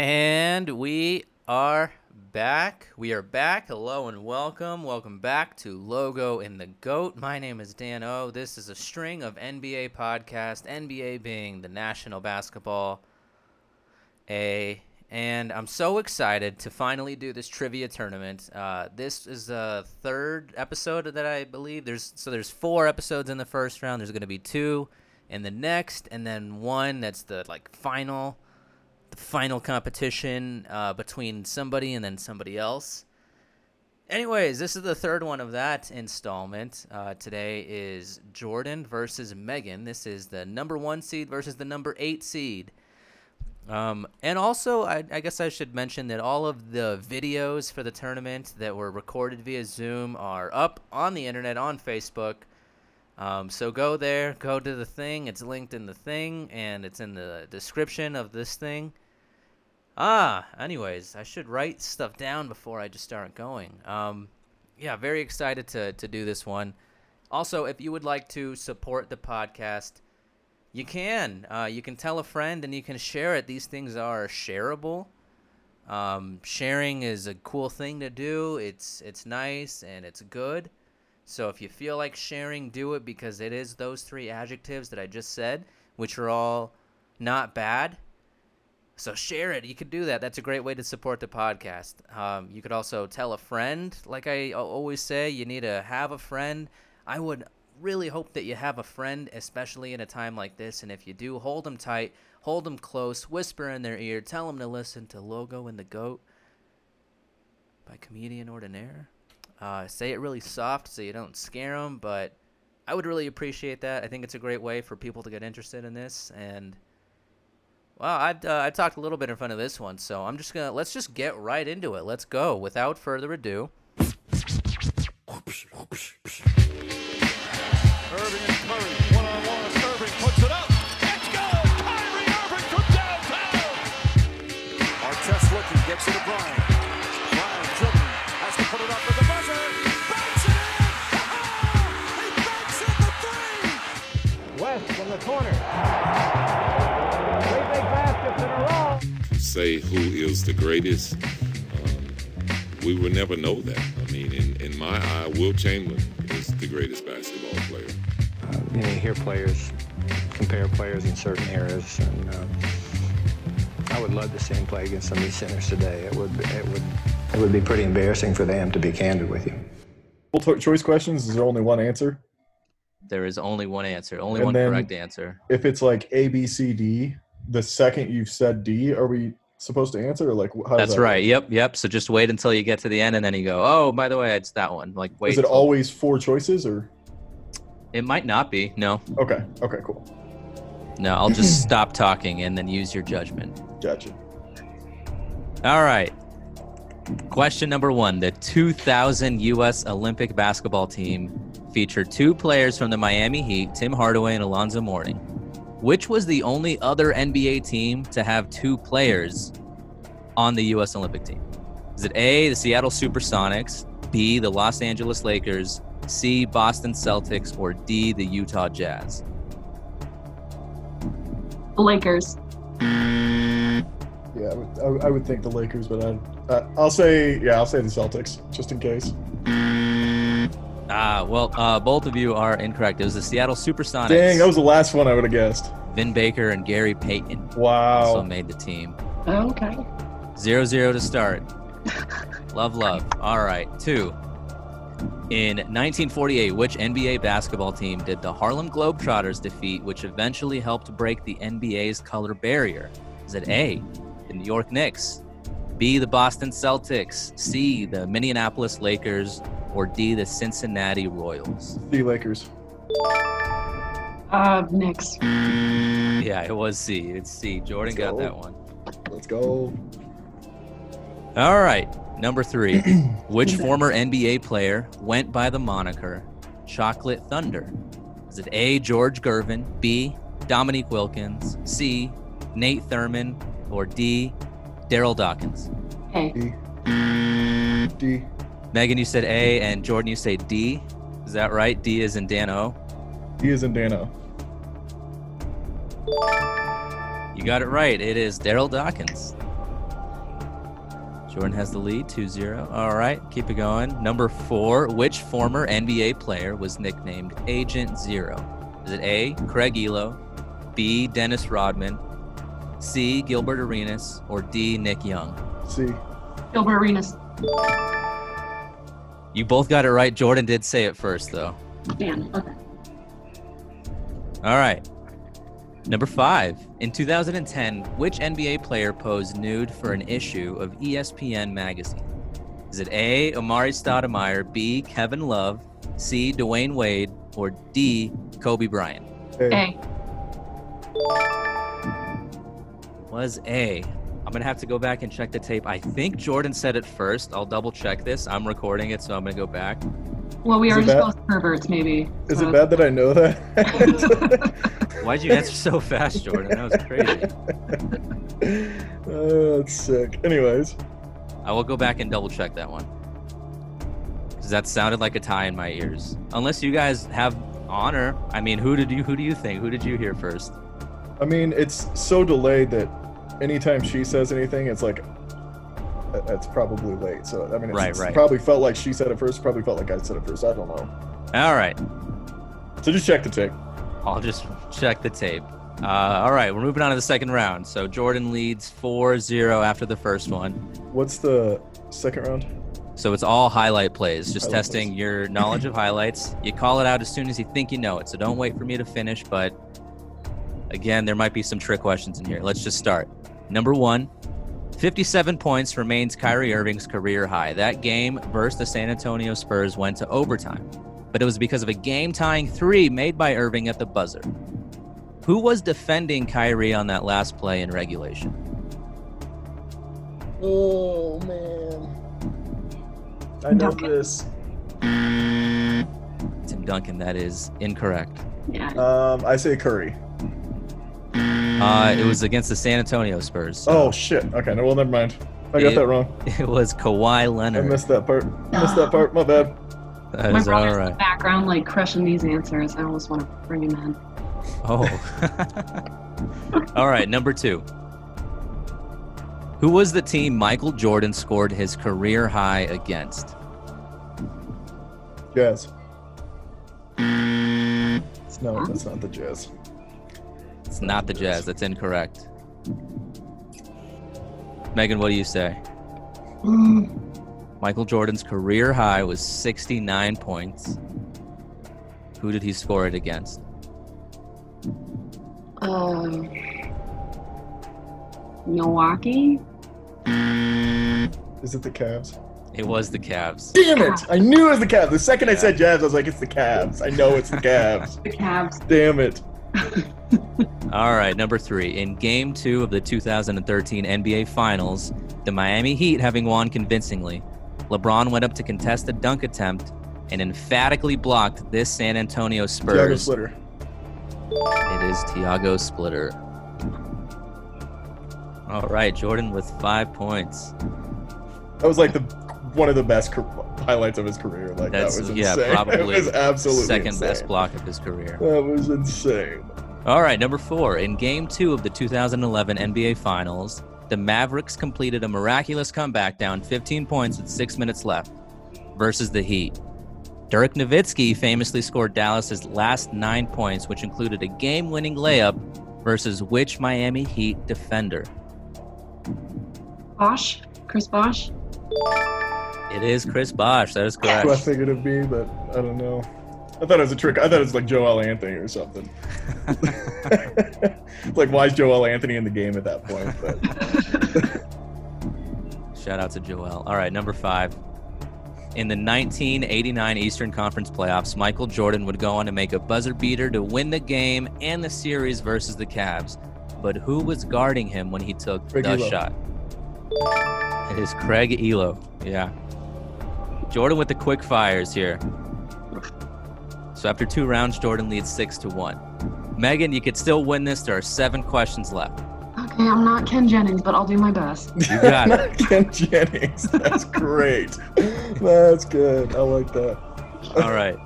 And we are back. We are back. Hello and welcome. Welcome back to Logo in the Goat. My name is Dan O. This is a string of NBA podcast, NBA being the National Basketball A. And I'm so excited to finally do this trivia tournament. Uh, this is the third episode that I believe there's. So there's four episodes in the first round. There's going to be two in the next, and then one that's the like final final competition uh, between somebody and then somebody else. Anyways, this is the third one of that installment. Uh, today is Jordan versus Megan. This is the number one seed versus the number eight seed. Um, and also, I, I guess I should mention that all of the videos for the tournament that were recorded via Zoom are up on the internet on Facebook. Um, so go there, go to the thing. It's linked in the thing, and it's in the description of this thing. Ah, anyways, I should write stuff down before I just start going. Um, yeah, very excited to to do this one. Also, if you would like to support the podcast, you can. Uh, you can tell a friend and you can share it. These things are shareable. Um, sharing is a cool thing to do. It's it's nice and it's good. So if you feel like sharing, do it because it is those three adjectives that I just said, which are all not bad. So share it. You could do that. That's a great way to support the podcast. Um, you could also tell a friend. Like I always say, you need to have a friend. I would really hope that you have a friend, especially in a time like this. And if you do, hold them tight, hold them close, whisper in their ear, tell them to listen to Logo and the Goat by Comedian Ordinaire. Uh, say it really soft so you don't scare them, but I would really appreciate that. I think it's a great way for people to get interested in this. And, well, I've, uh, I talked a little bit in front of this one, so I'm just to, let's just get right into it. Let's go without further ado. Say who is the greatest, um, we will never know that. I mean, in, in my eye, Wilt Chamberlain is the greatest basketball player. you know, you hear players compare players in certain eras, and uh, I would love to see him play against some of these centers today. It would, it would, it would be pretty embarrassing for them, to be candid with you. multiple choice questions is there only one answer There is only one answer, only And one correct answer. if it's like a b c d the second you've said d are we supposed to answer or like how That's that right. work? Yep, yep. So just wait until you get to the end, and then you go, "Oh, by the way, it's that one." Like, wait. is it always four choices or It might not be. No, okay okay cool no. I'll just stop talking and then use your judgment. gotcha All right. Question number one: The 2000 U.S. Olympic basketball team featured two players from the Miami Heat, Tim Hardaway and Alonzo Mourning. Which was the only other NBA team to have two players on the U.S. Olympic team? Is it A, the Seattle Supersonics, B, the Los Angeles Lakers, C, Boston Celtics, or D, the Utah Jazz? The Lakers. yeah I would, I would- think the lakers but I, uh, i'll say yeah i'll say the celtics just in case Ah, well, uh, both of you are incorrect. It was the Seattle Supersonics. dang that was the last one i would have guessed Vin Baker and Gary Payton also wow made the team. Okay. Zero zero to start. love, love. All right, two. In 1948, which NBA basketball team did the Harlem Globetrotters defeat, which eventually helped break the NBA's color barrier? Is it A, the New York Knicks, B, the Boston Celtics, C, the Minneapolis Lakers, or D, the Cincinnati Royals? the lakers Uh, Knicks. Yeah, it was C. It's C. Jordan got go. that one. let's go All right, number three. Which former NBA player went by the moniker Chocolate Thunder? Is it A. George Gervin, B. Dominique Wilkins, C. Nate Thurmond, or D. Daryl Dawkins? Hey. d d Megan, you said A, and Jordan, you say D. Is that right? D is in Dano. O. d is in dano You got it right. It is Daryl Dawkins. Jordan has the lead 2 0. All right, keep it going. Number four, which former NBA player was nicknamed Agent Zero? Is it A, Craig Ehlo, B, Dennis Rodman, C, Gilbert Arenas, or D, Nick Young? C. Gilbert Arenas. You both got it right. Jordan did say it first, though. Dan. Okay. All right. Number five. In 2010, which NBA player posed nude for an issue of ESPN magazine? Is it A. Amar'e Stoudemire, B. Kevin Love, C. Dwyane Wade, or D. Kobe Bryant? hey, A. Was A. I'm gonna have to go back and check the tape. I think Jordan said it first. I'll double check this. I'm recording it, so I'm gonna go back. Well, we Is are just both perverts, maybe. is so- it bad that I know that? Why'd you answer so fast, Jordan? That was crazy. oh, that's sick. Anyways, I will go back and double check that one. Because that sounded like a tie in my ears. Unless you guys have honor. I mean, who did you who do you think? Who did you hear first? I mean, it's so delayed that anytime she says anything, it's like "Uh, it's probably late. So I mean, it's, Right, it's right. probably felt like she said it first. Probably felt like I said it first. I don't know. All right. So just check the tape. I'll just check the tape. Uh, all right, we're moving on to the second round. So Jordan leads 4-0 after the first one. What's the second round? So it's all highlight plays, just Highlight testing plays. your knowledge of highlights. You call it out as soon as you think you know it. So don't wait for me to finish, but again, there might be some trick questions in here. Let's just start. Number 1, 57 points remains Kyrie Irving's career high. That game versus the San Antonio Spurs went to overtime, but it was because of a game-tying 3 made by Irving at the buzzer. Who was defending Kyrie on that last play in regulation? Oh man, I know Duncan. this. Tim Duncan, that is incorrect. Yeah. Um, I say Curry. Uh, it was against the San Antonio Spurs. so- Oh shit. Okay, no, well, never mind. I got It- that wrong. It was Kawhi Leonard. I Leonard. missed that part. I Missed that part. My bad. That My is brother's in the right. background, like crushing these answers. I almost want to bring him in. Oh. all right, number two. Who was the team Michael Jordan scored his career high against? Jazz. No, that's not the Jazz. It's not the Jazz. That's incorrect. Megan, what do you say? Michael Jordan's career high was 69 points. Who did he score it against? uh, Milwaukee. Is it the Cavs? It was the Cavs. Damn it! I knew it was the Cavs. The second I said Jazz, I was like, it's the Cavs. I know it's the Cavs. The Cavs. Damn it. All right, number three. In game two of the 2013 NBA Finals, the Miami Heat having won convincingly, LeBron went up to contest a dunk attempt and emphatically blocked this San Antonio Spurs. Splitter. It is Tiago Splitter. All right, Jordan with five points. That was like the one of the best highlights of his career. Like That's that was yeah, insane. probably was absolutely second insane. best block of his career. That was insane. All right, number four. In game two of the 2011 NBA Finals, the Mavericks completed a miraculous comeback down 15 points with six minutes left versus the Heat. Dirk Nowitzki famously scored Dallas's last nine points, which included a game winning layup versus which Miami Heat defender? Bosh. Chris Bosh. It is Chris Bosh. That is Who I correct. figured it'd be, but I don't know. I thought it was a trick. I thought it was like Joel Anthony or something. Like, why is Joel Anthony in the game at that point? But Shout out to Joel. All right, number five. In the 1989 Eastern Conference playoffs, Michael Jordan would go on to make a buzzer beater to win the game and the series versus the Cavs. But who was guarding him when he took Craig the Ehlo. shot? It is Craig Ehlo. Yeah. Jordan with the quick fires here. So after two rounds, Jordan leads six to one. Megan, you could still win this. There are seven questions left. Okay, I'm not Ken Jennings, but I'll do my best. You got it. Not Ken Jennings. That's great. That's good. I like that. All right.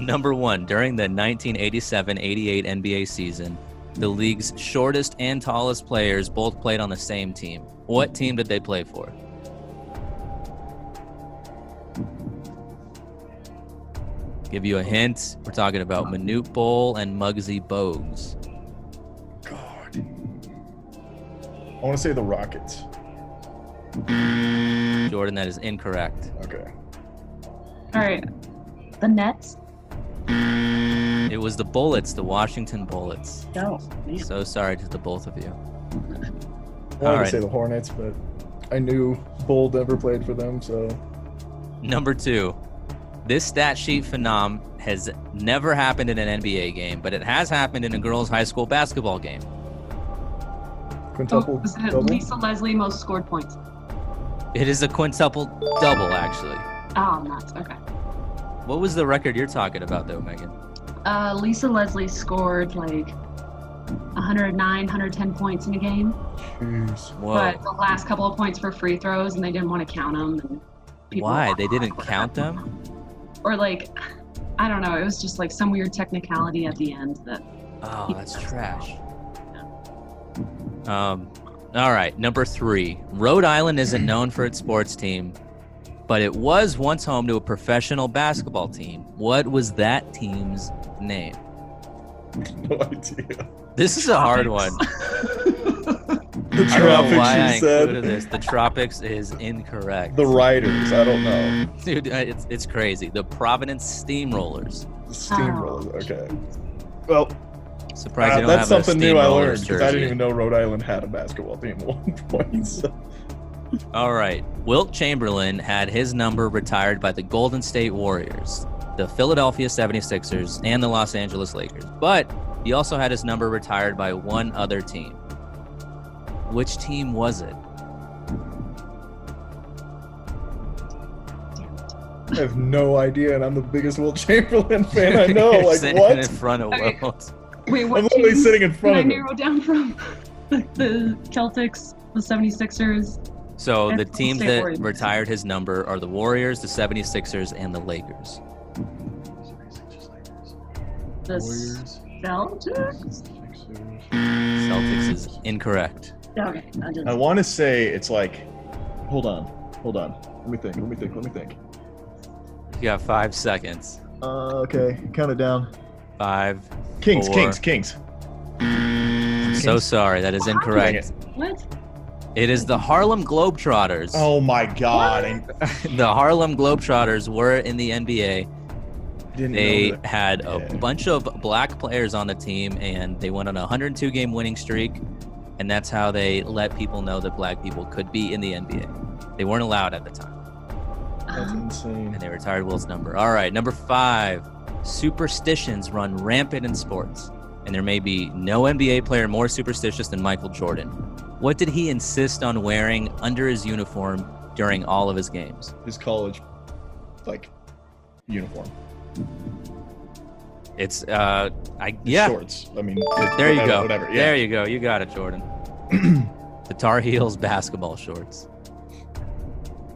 Number one, during the 1987 88 NBA season, the league's shortest and tallest players both played on the same team. What team did they play for? Give you a hint. We're talking about Manute Bol and Muggsy Bogues. God. I want to say the Rockets. Jordan, that is incorrect. Okay. All right. The Nets. It was the Bullets, the Washington Bullets. Oh, no. So sorry to the both of you. I wanted All to right. say the Hornets, but I knew Bol never played for them, so Number two, this stat sheet phenom has never happened in an NBA game, but it has happened in a girls' high school basketball game. Oh, quintuple was it double. Lisa Leslie most scored points? It is a quintuple double, actually. Oh, nuts. Okay. What was the record you're talking about, though, Megan? Uh, Lisa Leslie scored like 109, 110 points in a game, Jeez. Whoa. but the last couple of points for free throws, and they didn't want to count them. And Why? They didn't like, count them? Or like, I don't know. It was just like some weird technicality at the end that. Oh, that's trash. Um, all right, number three. Rhode Island isn't known for its sports team, but it was once home to a professional basketball team. What was that team's name? No idea. This is a hard one. The I don't know Tropics, why I you said. this. The Tropics is incorrect. The Riders. I don't know. Dude, uh, it's, it's crazy. The Providence Steamrollers. The Steamrollers. Okay. Well, Surprised uh, that's something new I learned because I didn't even know Rhode Island had a basketball team at one point. So. All right. Wilt Chamberlain had his number retired by the Golden State Warriors, the Philadelphia 76ers, and the Los Angeles Lakers. But he also had his number retired by one other team. Which team was it? I have no idea, and I'm the biggest Wilt Chamberlain fan I know. You're like sitting what? in front of Okay. Wilt. Wait, what I'm literally teams sitting in front did of I him. narrow down from? the, the Celtics, the 76ers. So the teams State that Warriors. retired his number are the Warriors, the 76ers, and the Lakers. The Warriors. Celtics? Celtics is incorrect. Okay, I did. I want to say it's like, hold on, hold on. Let me think. Let me think. Let me think. You got five seconds. Uh, okay, count it down. Five. Kings, Four. Kings, Kings. I'm so Kings. sorry. That is incorrect. What? It is the Harlem Globetrotters. Oh my God! I the Harlem Globetrotters were in the NBA. didn't They know that. had a Yeah. bunch of black players on the team, and they went on a 102 game winning streak. And that's how they let people know that black people could be in the NBA. They weren't allowed at the time, That's Um, insane. and they retired Wilt's number. All right, number five superstitions run rampant in sports, and there may be no NBA player more superstitious than Michael Jordan. What did he insist on wearing under his uniform during all of his games? His college, like, uniform. It's uh, I yeah. Shorts. I mean, There you whatever, go. Whatever. Yeah. There you go. You got it, Jordan. the Tar Heels basketball shorts.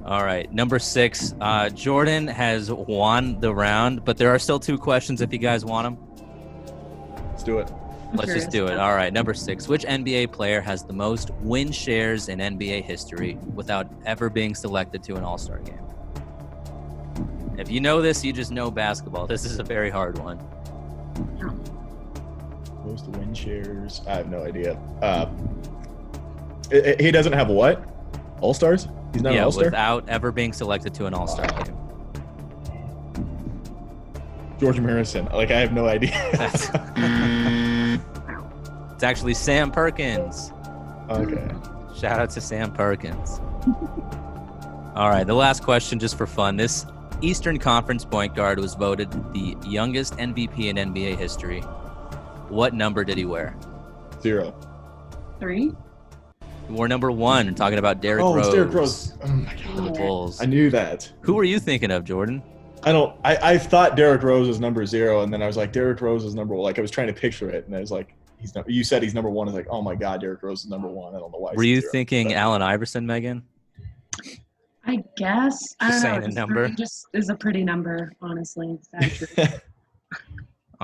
All right, number six. Uh, Jordan has won the round, but there are still two questions if you guys want them. Let's do it. I'm Let's just do it. All right, number six. Which NBA player has the most win shares in NBA history without ever being selected to an All Star game? If you know this, you just know basketball. This is a very hard one. Most win shares. I have no idea. Uh, i- i- he doesn't have what? All stars? He's not an all star. without ever being selected to an All Star game. George Harrison. Like I have no idea. It's actually Sam Perkins. okay. Shout out to Sam Perkins. All right, the last question just for fun. This Eastern Conference point guard was voted the youngest MVP in NBA history. What number did he wear? Zero. Three? He wore number one. I'm talking about Derrick oh, Rose. it's Derrick Rose. Oh my for the god. Bulls. I knew that. Who were you thinking of, Jordan? I don't. I, I thought Derrick Rose was number zero, and then I was like, Derrick Rose is number one. Like I was trying to picture it, and I was like, he's not. You said he's number one. I was like, oh my god, Derrick Rose is number one. I don't know why. Were you zero. thinking But- Allen Iverson, Megan? I guess. I Just don't saying know. a just number. three Just is a pretty number, honestly.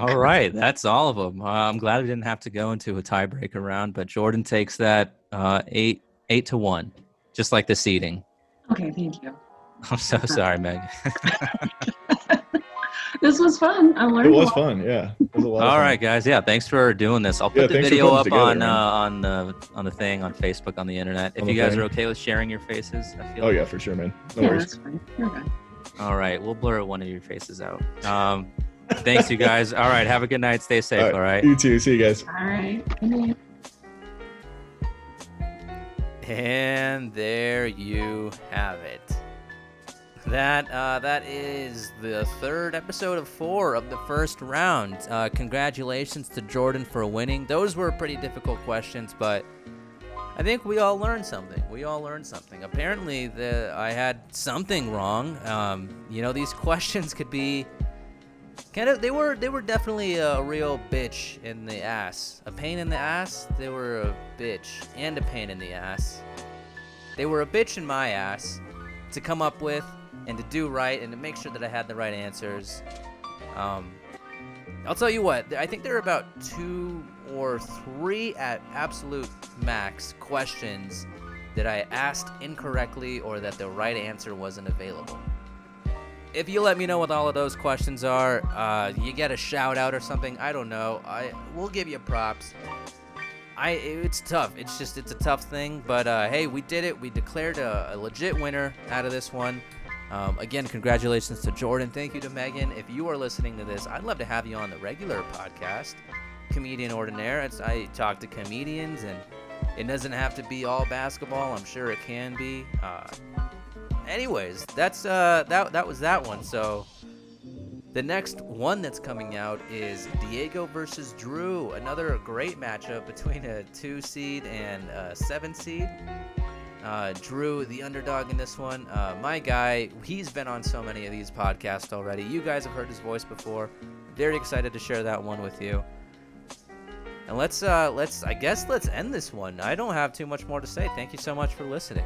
It's accurate. All right, that's all of them. Uh, I'm glad we didn't have to go into a tiebreaker round, but Jordan takes that uh, eight eight to one, just like the seeding. okay, thank you. I'm so sorry, Meg. This was fun. I learned. It was fun. Yeah. It was a All fun. right, guys. Yeah, thanks for doing this. I'll Yeah, put the video up together, on uh, on the on the thing on Facebook on the internet. If On you guys thing. are okay with sharing your faces, I feel. Oh yeah, for sure, man. No Yeah, worries. that's fine. You're good. All right, we'll blur one of your faces out. Um, thanks, you guys. All right, have a good night. Stay safe. All right. You too. See you guys. All right. And there you have it. That uh, that is the third episode of four of the first round. Uh, congratulations to Jordan for winning. Those were pretty difficult questions, but I think we all learned something. We all learned something. Apparently, the I had something wrong. Um, you know, these questions could be of they were they were definitely a real bitch in the ass. A pain in the ass. They were a bitch and a pain in the ass. They were a bitch in my ass to come up with and to do right and to make sure that I had the right answers. Um, I'll tell you what, I think there are about two or three at absolute max questions that I asked incorrectly or that the right answer wasn't available. If you let me know what all of those questions are, uh, you get a shout out or something. I don't know. I we'll give you props. I it's tough. It's just it's a tough thing. But uh, hey, we did it. We declared a, a legit winner out of this one. Um, again, congratulations to Jordan. Thank you to Megan. If you are listening to this, I'd love to have you on the regular podcast, Comedian Ordinaire. It's, I talk to comedians, and it doesn't have to be all basketball. I'm sure it can be. Uh, anyways, that's uh, that that was that one. So the next one that's coming out is Diego versus Drew. Another great matchup between a two seed and a seven seed. Uh, Drew, the underdog in this one. Uh, my guy, he's been on so many of these podcasts already. You guys have heard his voice before. Very excited to share that one with you. And let's uh let's I guess let's end this one. I don't have too much more to say. Thank you so much for listening.